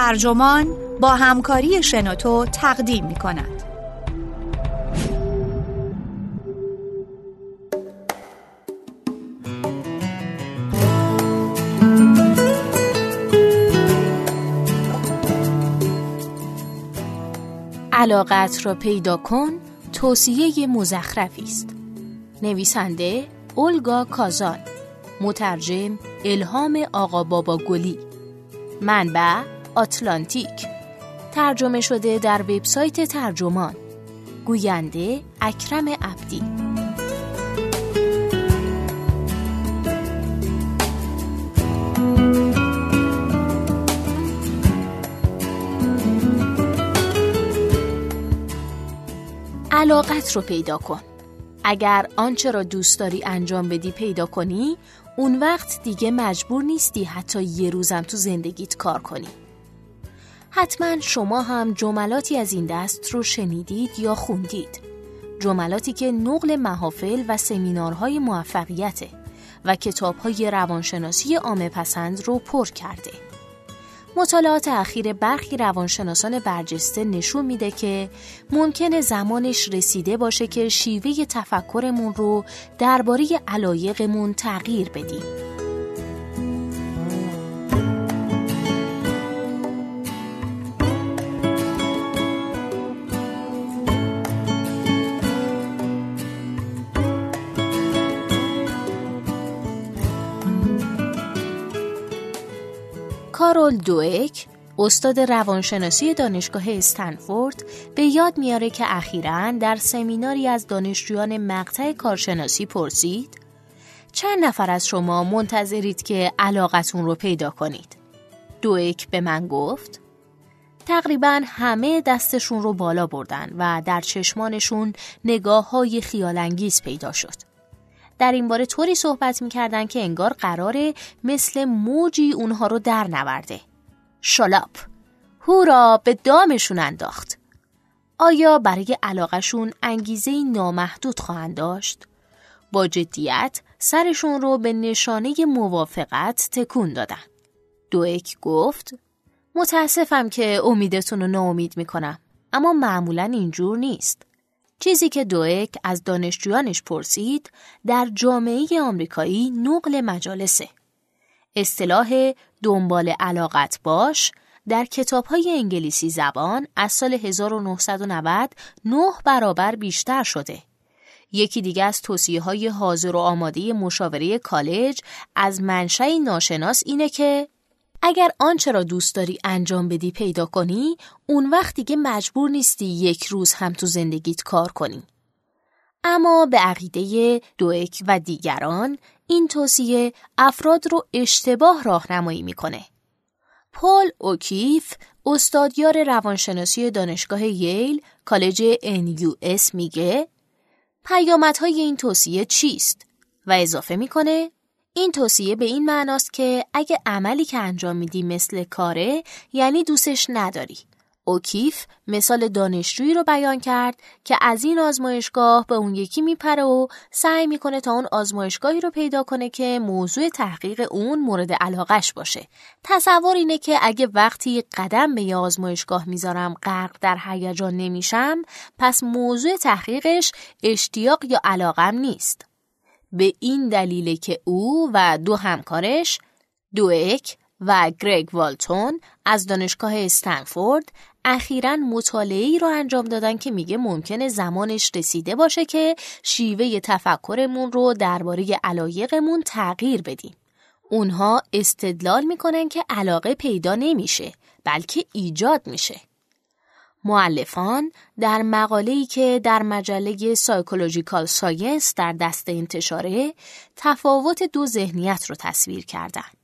ترجمان با همکاری شنوتو تقدیم می کند. علاقت را پیدا کن توصیه مزخرفی است نویسنده اولگا کازان مترجم الهام آقا بابا گلی منبع آتلانتیک ترجمه شده در وبسایت ترجمان. گوینده اکرم عبدی. علاقت رو پیدا کن. اگر آنچه را دوست داری انجام بدی پیدا کنی اون وقت دیگه مجبور نیستی حتی یه روزم تو زندگیت کار کنی. حتما شما هم جملاتی از این دست رو شنیدید یا خوندید جملاتی که نقل محافل و سمینارهای موفقیته و کتابهای روانشناسی عامه پسند رو پر کرده مطالعات اخیر برخی روانشناسان برجسته نشون میده که ممکنه زمانش رسیده باشه که شیوه تفکرمون رو درباره علایقمون تغییر بدیم. کارول دوئک استاد روانشناسی دانشگاه استنفورد به یاد میاره که اخیرا در سمیناری از دانشجویان مقطع کارشناسی پرسید چند نفر از شما منتظرید که علاقتون رو پیدا کنید؟ دوئک به من گفت تقریبا همه دستشون رو بالا بردن و در چشمانشون نگاه های خیالانگیز پیدا شد. در این باره طوری صحبت می‌کردن که انگار قراره مثل موجی اونها رو در نورده. شلاپ هورا به دامشون انداخت. آیا برای علاقشون انگیزه نامحدود خواهند داشت؟ با جدیت سرشون رو به نشانه موافقت تکون دادن. دوک گفت متاسفم که امیدتون رو ناامید می‌کنم اما معمولا اینجور نیست. چیزی که دوک از دانشجویانش پرسید در جامعه آمریکایی نقل مجالسه. اصطلاح دنبال علاقت باش در کتاب های انگلیسی زبان از سال 1990 نه برابر بیشتر شده. یکی دیگه از توصیه های حاضر و آماده مشاوره کالج از منشأ ناشناس اینه که اگر آنچه را دوست داری انجام بدی پیدا کنی اون وقت دیگه مجبور نیستی یک روز هم تو زندگیت کار کنی. اما به عقیده دوک و دیگران این توصیه افراد رو اشتباه راهنمایی می‌کنه. پل اوکیف استادیار روانشناسی دانشگاه ییل کالج NUS میگه پیامدهای این توصیه چیست و اضافه می‌کنه این توصیه به این معناست که اگه عملی که انجام میدی مثل کاره یعنی دوستش نداری. اوکیف مثال دانشجویی رو بیان کرد که از این آزمایشگاه به اون یکی میپره و سعی می‌کنه تا اون آزمایشگاهی رو پیدا کنه که موضوع تحقیق اون مورد علاقش باشه. تصور اینه که اگه وقتی قدم به یه آزمایشگاه می‌ذارم غرق در هیجان نمیشم پس موضوع تحقیقش اشتیاق یا علاقم نیست. به این دلیل که او و دو همکارش دوئک و گرگ والتون از دانشگاه استنفورد اخیرا مطالعه را انجام دادن که میگه ممکنه زمانش رسیده باشه که شیوه تفکرمون رو درباره علایقمون تغییر بدیم. اونها استدلال می‌کنن که علاقه پیدا نمیشه بلکه ایجاد میشه. مؤلفان در مقاله‌ای که در مجله Psychological Science در دست انتشاره تفاوت دو ذهنیت رو تصویر کردند.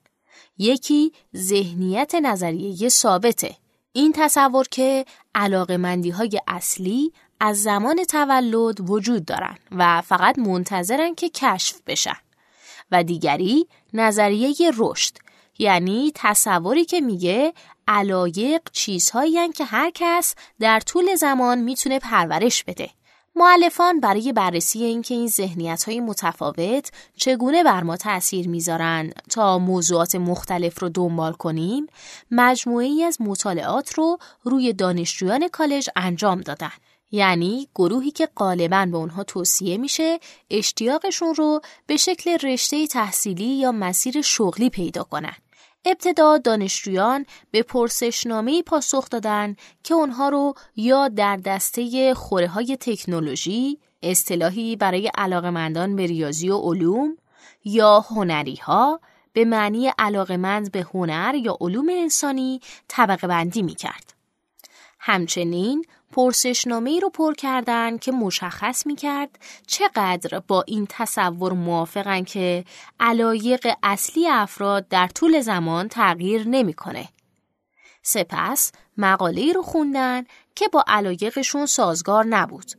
یکی ذهنیت نظریه ثابته این تصور که علاقه مندی های اصلی از زمان تولد وجود دارن و فقط منتظرن که کشف بشن و دیگری نظریه رشد یعنی تصوری که میگه علایق چیزهایی که هر کس در طول زمان می‌تونه پرورش بده. معلفان برای بررسی اینکه این ذهنیت های متفاوت چگونه بر ما تأثیر می‌ذارن تا موضوعات مختلف رو دنبال کنیم مجموعه ای از مطالعات رو روی دانشجویان کالج انجام دادن. یعنی گروهی که غالبا به اونها توصیه میشه اشتیاقشون رو به شکل رشته تحصیلی یا مسیر شغلی پیدا کنن. ابتدا دانشجویان به پرسشنامه پاسخ دادن که اونها رو یا در دسته خوره های تکنولوژی اصطلاحی برای علاقمندان به ریاضی و علوم یا هنری ها به معنی علاقمند به هنر یا علوم انسانی طبقه بندی می کرد. همچنین پرسشنامه رو پر کردن که مشخص می کرد چقدر با این تصور موافقن که علایق اصلی افراد در طول زمان تغییر نمی‌کنه. سپس مقاله رو خوندن که با علایقشون سازگار نبود.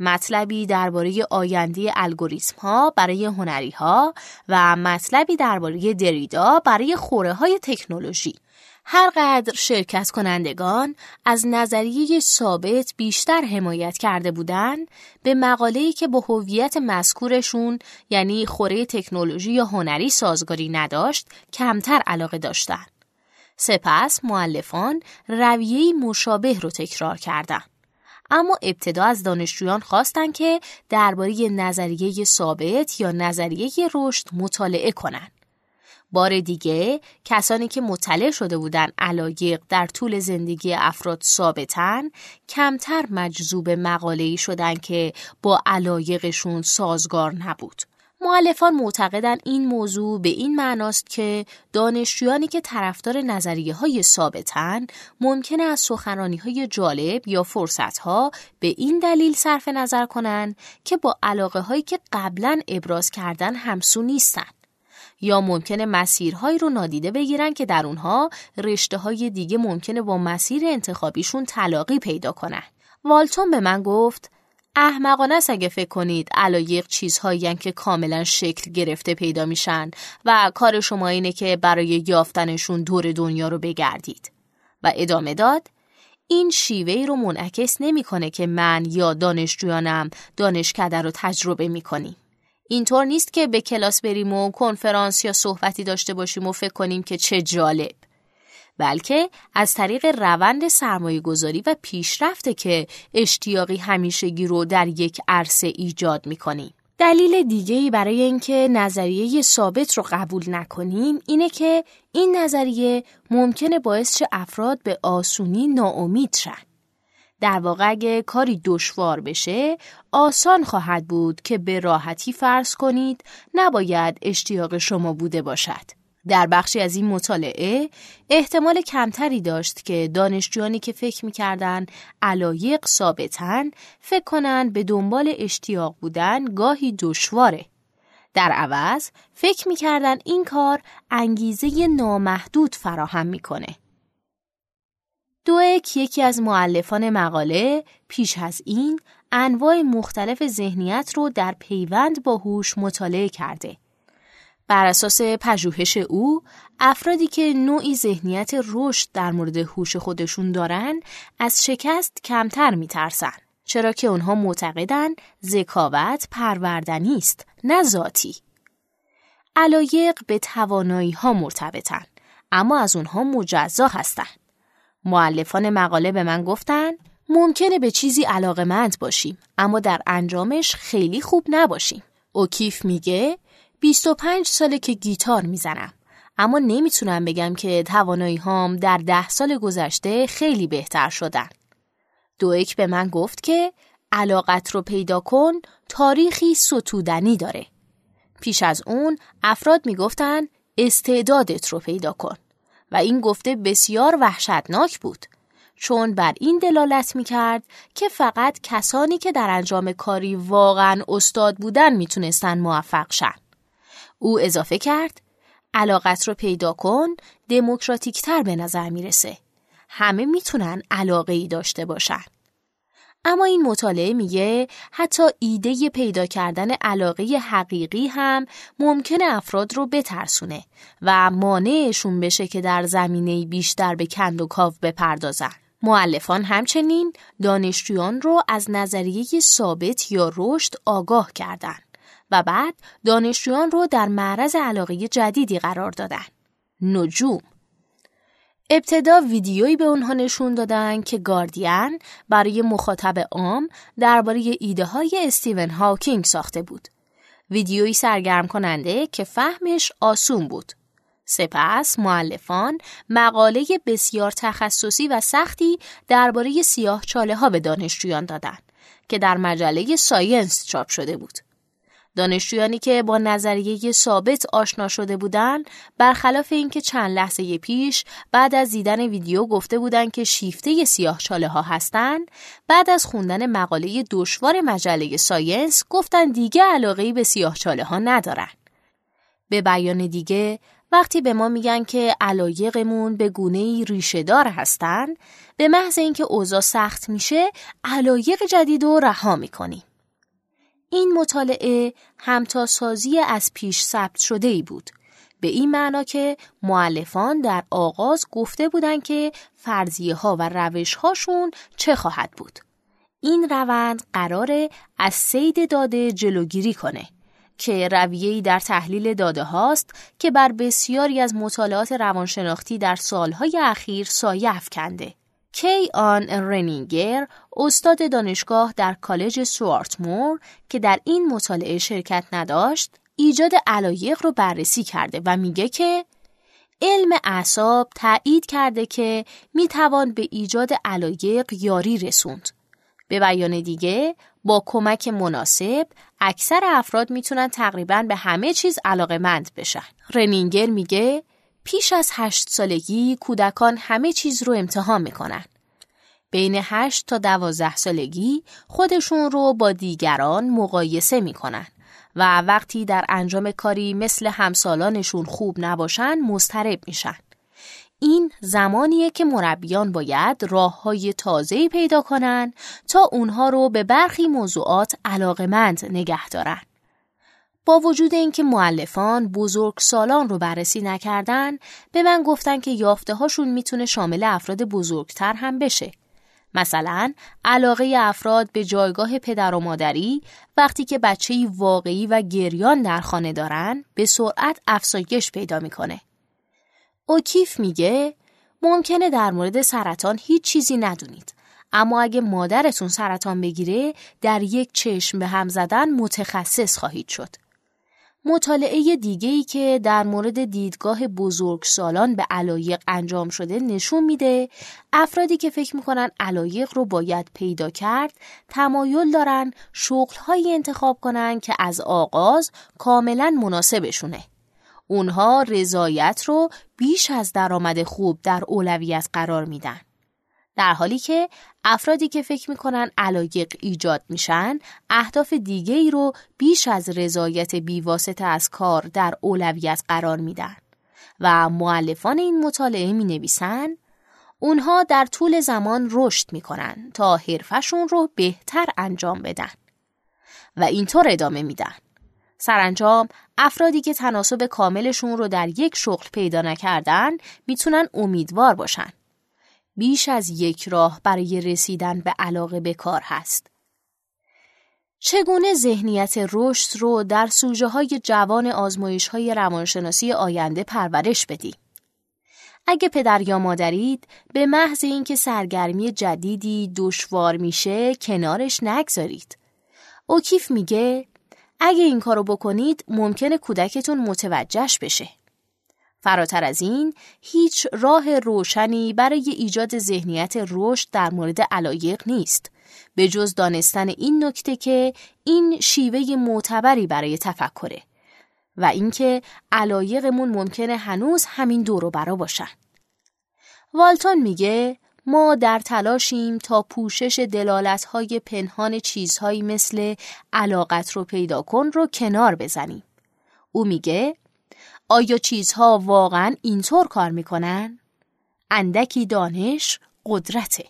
مطلبی درباره آینده الگوریتم ها برای هنری ها و مطلبی درباره دریدا برای خوره های تکنولوژی. هر قدر شرکت کنندگان از نظریه ثابت بیشتر حمایت کرده بودند به مقاله‌ای که با هویت مذکورشون یعنی خوره تکنولوژی یا هنری سازگاری نداشت کمتر علاقه داشتند. سپس معلفان رویه‌ای مشابه رو تکرار کردند. اما ابتدا از دانشجویان خواستند که درباره نظریه ثابت یا نظریه رشد مطالعه کنند. بار دیگه کسانی که مطلع شده بودن علایق در طول زندگی افراد ثابتن کمتر مجذوب مقاله ای شدن که با علایقشون سازگار نبود. معلفان معتقدن این موضوع به این معناست که دانشجویانی که طرفدار نظریه های ثابتن ممکنه از سخنرانی های جالب یا فرصت ها به این دلیل صرف نظر کنند که با علاقه هایی که قبلا ابراز کردن همسو نیستن. یا ممکنه مسیرهایی رو نادیده بگیرن که در اونها رشته های دیگه ممکنه با مسیر انتخابیشون تلاقی پیدا کنن. والتون به من گفت احمقانه است اگه فکر کنید علایق چیزهایی که کاملا شکل گرفته پیدا میشن و کار شما اینه که برای یافتنشون دور دنیا رو بگردید. و ادامه داد این شیوه رو منعکس نمی‌کنه که من یا دانشجویانم دانشکده رو تجربه می‌کنیم. اینطور نیست که به کلاس بریم و کنفرانس یا صحبتی داشته باشیم و فکر کنیم که چه جالب بلکه از طریق روند سرمایه گذاری و پیشرفته که اشتیاقی همیشگی رو در یک عرصه ایجاد می‌کنیم. دلیل دیگه برای اینکه نظریه ثابت رو قبول نکنیم اینه که این نظریه ممکنه باعث افراد به آسونی ناامید شن. در واقع اگه کاری دشوار بشه آسان خواهد بود که به راحتی فرض کنید نباید اشتیاق شما بوده باشد. در بخشی از این مطالعه احتمال کمتری داشت که دانشجویانی که فکر می‌کردن علایق ثابتن فکر کنند به دنبال اشتیاق بودن گاهی دشواره. در عوض فکر می‌کردن این کار انگیزه نامحدود فراهم می‌کنه. دوک یکی از معلفان مقاله پیش از این انواع مختلف ذهنیت رو در پیوند با هوش مطالعه کرده. بر اساس پژوهش او، افرادی که نوعی ذهنیت رشد در مورد هوش خودشون دارن، از شکست کمتر میترسن. چرا که اونها معتقدن ذکاوت پروردنی است، نه ذاتی. علایق به توانایی ها مرتبطن، اما از اونها مجزا هستند. معلفان مقاله به من گفتن ممکنه به چیزی علاقمند باشیم اما در انجامش خیلی خوب نباشیم. اوکیف میگه 25 ساله که گیتار می‌زنم اما نمی‌تونم بگم که توانایی هام در ده سال گذشته خیلی بهتر شدن. دویک به من گفت که علاقت رو پیدا کن تاریخی ستودنی داره. پیش از اون افراد می‌گفتن استعدادت رو پیدا کن. و این گفته بسیار وحشتناک بود چون بر این دلالت می کرد که فقط کسانی که در انجام کاری واقعا استاد بودن می‌تونستن موفق شن. او اضافه کرد علاقت رو پیدا کن دموکراتیک تر به نظر می‌رسه. همه می‌تونن علاقه ای داشته باشن. اما این مطالعه میگه حتی ایده پیدا کردن علاقه حقیقی هم ممکنه افراد رو بترسونه و مانعشون بشه که در زمینه بیشتر به کند و کاو بپردازن. معلفان همچنین دانشجویان رو از نظریه ثابت یا رشد آگاه کردند و بعد دانشجویان رو در معرض علاقه جدیدی قرار دادن. نجوم ابتدا ویدیویی به اونها نشون دادن که گاردین برای مخاطب عام درباره ایده های استیون هاکینگ ساخته بود. ویدیویی سرگرم کننده که فهمش آسون بود. سپس معلفان مقاله بسیار تخصصی و سختی درباره سیاه چاله ها به دانشجویان دادند که در مجله Science چاپ شده بود. دانشجویانی که با نظریه ثابت آشنا شده بودند برخلاف اینکه چند لحظه پیش بعد از دیدن ویدیو گفته بودند که شیفته سیاه چاله ها هستند بعد از خوندن مقاله دشوار مجله Science گفتن دیگه علاقه به سیاه چاله ها ندارن. به بیان دیگه وقتی به ما میگن که علایقمون به گونه ریشه دار هستن به محض اینکه اوضاع سخت میشه علایق جدید رو رها می‌کنیم. این مطالعه همتاسازی از پیش ثبت شده ای بود به این معنا که معلفان در آغاز گفته بودند که فرضیه ها و روش هاشون چه خواهد بود این روند قراره از سید داده جلوگیری کنه که رویه‌ای در تحلیل داده هاست که بر بسیاری از مطالعات روانشناختی در سالهای اخیر سایه افکنده. کی آن رنینگر استاد دانشگاه در کالج سوارتمور که در این مطالعه شرکت نداشت ایجاد علایق رو بررسی کرده و میگه که علم اعصاب تایید کرده که می‌توان به ایجاد علایق یاری رسوند. به بیان دیگه با کمک مناسب اکثر افراد می‌تونن تقریبا به همه چیز علاقه مند بشن. رنینگر میگه پیش از هشت سالگی کودکان همه چیز رو امتحان می‌کنن. بین هشت تا دوازده سالگی خودشون رو با دیگران مقایسه می‌کنن و وقتی در انجام کاری مثل همسالانشون خوب نباشن مسترب میشن. این زمانیه که مربیان باید راه های تازه پیدا کنن تا اونها رو به برخی موضوعات علاقمند نگه دارن. با وجود اینکه معلفان بزرگ سالان رو بررسی نکردن به من گفتن که یافته هاشون می‌تونه شامل افراد بزرگتر هم بشه. مثلا علاقه افراد به جایگاه پدر و مادری وقتی که بچه واقعی و گریان در خانه دارن به سرعت افزایش پیدا می‌کنه. اوکیف میگه ممکنه در مورد سرطان هیچ چیزی ندونید اما اگه مادرتون سرطان بگیره در یک چشم به هم زدن متخصص خواهید شد. مطالعه دیگه ای که در مورد دیدگاه بزرگ سالان به علایق انجام شده نشون میده افرادی که فکر می‌کنن علایق رو باید پیدا کرد تمایل دارن شغلهایی انتخاب کنن که از آغاز کاملا مناسبشونه. اونها رضایت رو بیش از درآمد خوب در اولویت قرار میدن. در حالی که افرادی که فکر می‌کنن علایق ایجاد میشن اهداف دیگه ای رو بیش از رضایت بیواسطه از کار در اولویت قرار میدن و معلفان این مطالعه می نویسن اونها در طول زمان رشد می‌کنن تا حرفشون رو بهتر انجام بدن و اینطور ادامه میدن سرانجام افرادی که تناسب کاملشون رو در یک شغل پیدا نکردن می‌تونن امیدوار باشن. بیش از یک راه برای رسیدن به علاقه به کار هست. چگونه ذهنیت رشد رو در سوژه های جوان آزمایش های روانشناسی آینده پرورش بدیم؟ اگه پدر یا مادرید به محض اینکه سرگرمی جدیدی دشوار میشه کنارش نگذارید. اوکیف میگه اگه این کارو بکنید ممکنه کودکتون متوجهش بشه. فراتر از این هیچ راه روشنی برای ایجاد ذهنیت رشد در مورد علایق نیست به جز دانستن این نکته که این شیوه معتبری برای تفکره و اینکه علایقمون ممکنه هنوز همین دورو برا باشن. والتون میگه ما در تلاشیم تا پوشش دلالتهای پنهان چیزهایی مثل علاقت رو پیدا کن رو کنار بزنیم. او میگه آیا چیزها واقعا اینطور کار می‌کنن؟ اندکی دانش قدرته.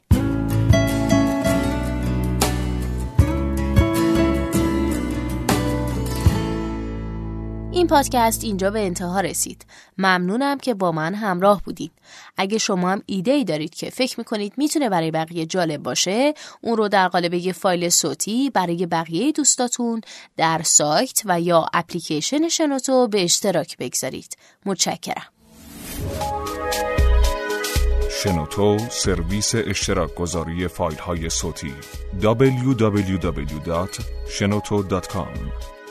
این پادکست اینجا به انتها رسید. ممنونم که با من همراه بودین. اگه شما هم ایده ای دارید که فکر می‌کنید می‌تونه برای بقیه جالب باشه، اون رو در قالب یه فایل صوتی برای بقیه دوستاتون در سایت و یا اپلیکیشن شنوتو به اشتراک بگذارید. متشکرم. شنوتو سرویس اشتراک گذاری فایل های صوتی www.shenoto.com